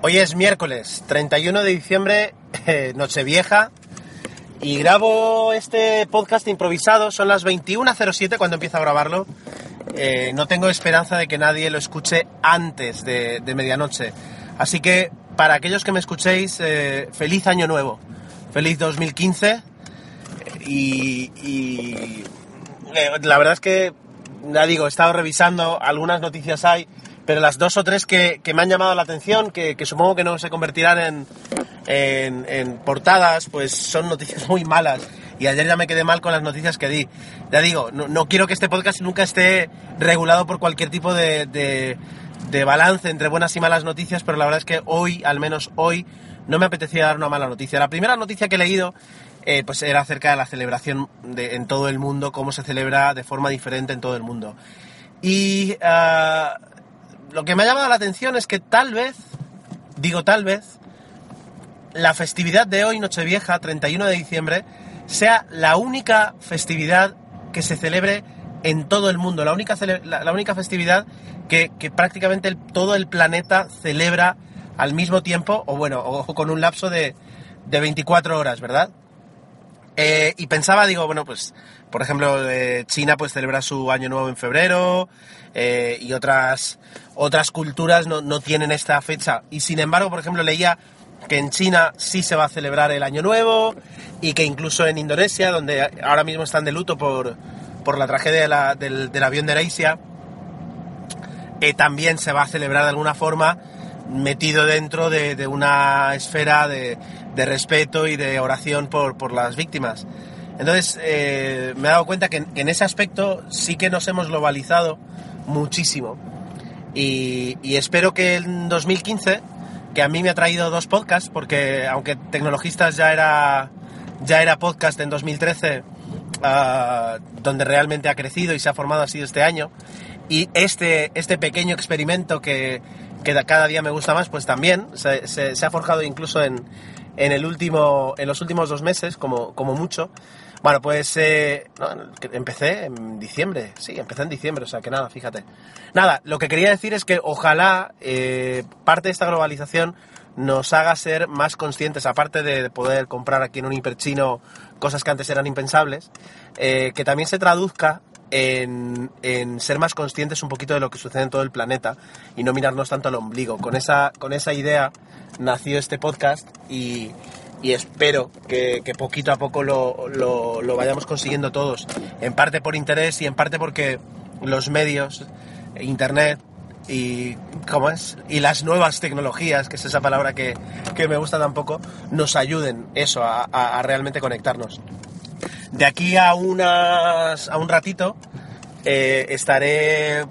Hoy es miércoles 31 de diciembre, eh, Nochevieja, y grabo este podcast improvisado. Son las 21.07 cuando empiezo a grabarlo. Eh, no tengo esperanza de que nadie lo escuche antes de, medianoche. Así que, para aquellos que me escuchéis, eh, feliz año nuevo. Feliz 2015. Y, y la verdad es que, ya digo, he estado revisando, algunas noticias hay, pero las dos o tres que, que me han llamado la atención, que, supongo que no se convertirán en, en, portadas, pues son noticias muy malas. Y ayer ya me quedé mal con las noticias que di. Ya digo, no, no quiero que este podcast nunca esté regulado por cualquier tipo de, de, de balance entre buenas y malas noticias, pero la verdad es que hoy, al menos hoy, no me apetecía dar una mala noticia. La primera noticia que he leído eh, pues era acerca de la celebración de, en todo el mundo, cómo se celebra de forma diferente en todo el mundo. Y uh, lo que me ha llamado la atención es que tal vez, digo tal vez, la festividad de hoy, Nochevieja, 31 de diciembre, sea la única festividad que se celebre en todo el mundo, la única, la, única festividad que, que prácticamente todo el planeta celebra al mismo tiempo, o bueno, o con un lapso de, de 24 horas, ¿verdad? Eh, y pensaba, digo, bueno, pues, por ejemplo, China pues celebra su año nuevo en febrero eh, y otras, otras culturas no, no, tienen esta fecha. Y sin embargo, por ejemplo, leía que en China sí se va a celebrar el año nuevo y que incluso en Indonesia, donde ahora mismo están de luto por, por la tragedia del, avión de Asia, eh, también se va a celebrar de alguna forma metido dentro de, de una esfera de, de, respeto y de oración por, por las víctimas. Entonces eh, me he dado cuenta que que en, ese aspecto sí que nos hemos globalizado muchísimo. Y, y, espero que en 2015, que a mí me ha traído dos podcasts, porque aunque Tecnologistas ya era, ya era podcast en 2013, uh, donde realmente ha crecido y se ha formado sido este año, y este, este pequeño experimento que, que cada día me gusta más, pues también se, se, se ha forjado incluso en, en, el último, en los últimos dos meses, como, como mucho. Bueno, pues eh, no, empecé en diciembre, sí, empecé en diciembre, o sea que nada, fíjate. Nada, lo que quería decir es que ojalá eh, parte de esta globalización nos haga ser más conscientes, aparte de poder comprar aquí en un hiperchino cosas que antes eran impensables, eh, que también se traduzca en, en, ser más conscientes un poquito de lo que sucede en todo el planeta y no mirarnos tanto al ombligo. Con esa, con esa idea nació este podcast y, y espero que, que, poquito a poco lo, lo, lo, vayamos consiguiendo todos. En parte por interés y en parte porque los medios, internet y cómo es y las nuevas tecnologías, que es esa palabra que, que me gusta tampoco, nos ayuden eso a, a, a realmente conectarnos. De aquí a, unas, a un ratito eh, estaré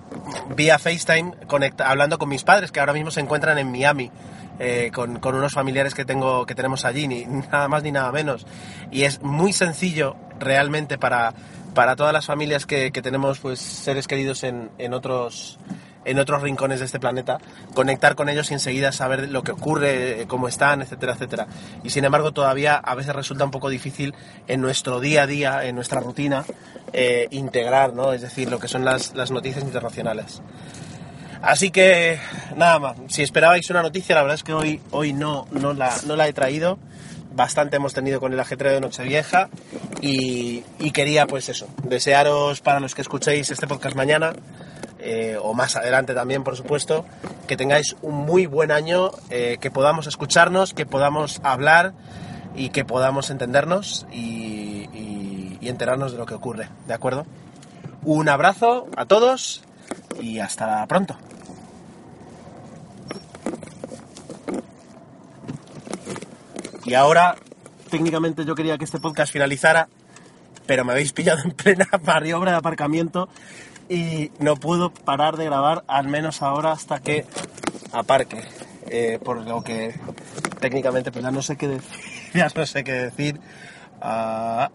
vía FaceTime conecta, hablando con mis padres que ahora mismo se encuentran en Miami. Eh, con, con, unos familiares que tengo que tenemos allí, ni nada más ni nada menos. Y es muy sencillo realmente para, para todas las familias que, que tenemos pues seres queridos en, en otros en otros rincones de este planeta, conectar con ellos y enseguida saber lo que ocurre, cómo están, etcétera, etcétera. Y sin embargo todavía a veces resulta un poco difícil en nuestro día a día, en nuestra rutina, eh, integrar, ¿no? Es decir, lo que son las, las noticias internacionales. Así que, nada más, si esperabais una noticia, la verdad es que hoy, hoy no, no, la, no la he traído. Bastante hemos tenido con el ajetreo de Nochevieja y, y quería, pues eso, desearos para los que escuchéis este podcast mañana, eh, o más adelante también, por supuesto, que tengáis un muy buen año, eh, que podamos escucharnos, que podamos hablar y que podamos entendernos y, enterarnos de lo que ocurre, ¿de acuerdo? Un abrazo a todos y hasta pronto. Y ahora, técnicamente yo quería que este podcast finalizara, pero me habéis pillado en plena maniobra de aparcamiento y no puedo parar de grabar, al menos ahora hasta que aparque. Eh, por lo que técnicamente pues ya no sé qué decir, ya no sé qué decir. Uh,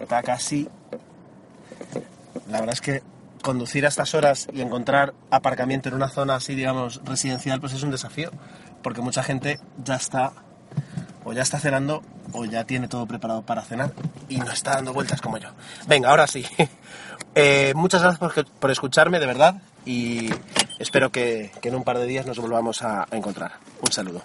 está casi... La verdad es que conducir a estas horas y encontrar aparcamiento en una zona así, digamos, residencial, pues es un desafío, porque mucha gente ya está o ya está cenando o ya tiene todo preparado para cenar y no está dando vueltas como yo. Venga, ahora sí. Eh, muchas gracias por, escucharme, de verdad, y, espero que, en un par de días nos volvamos a encontrar. Un saludo.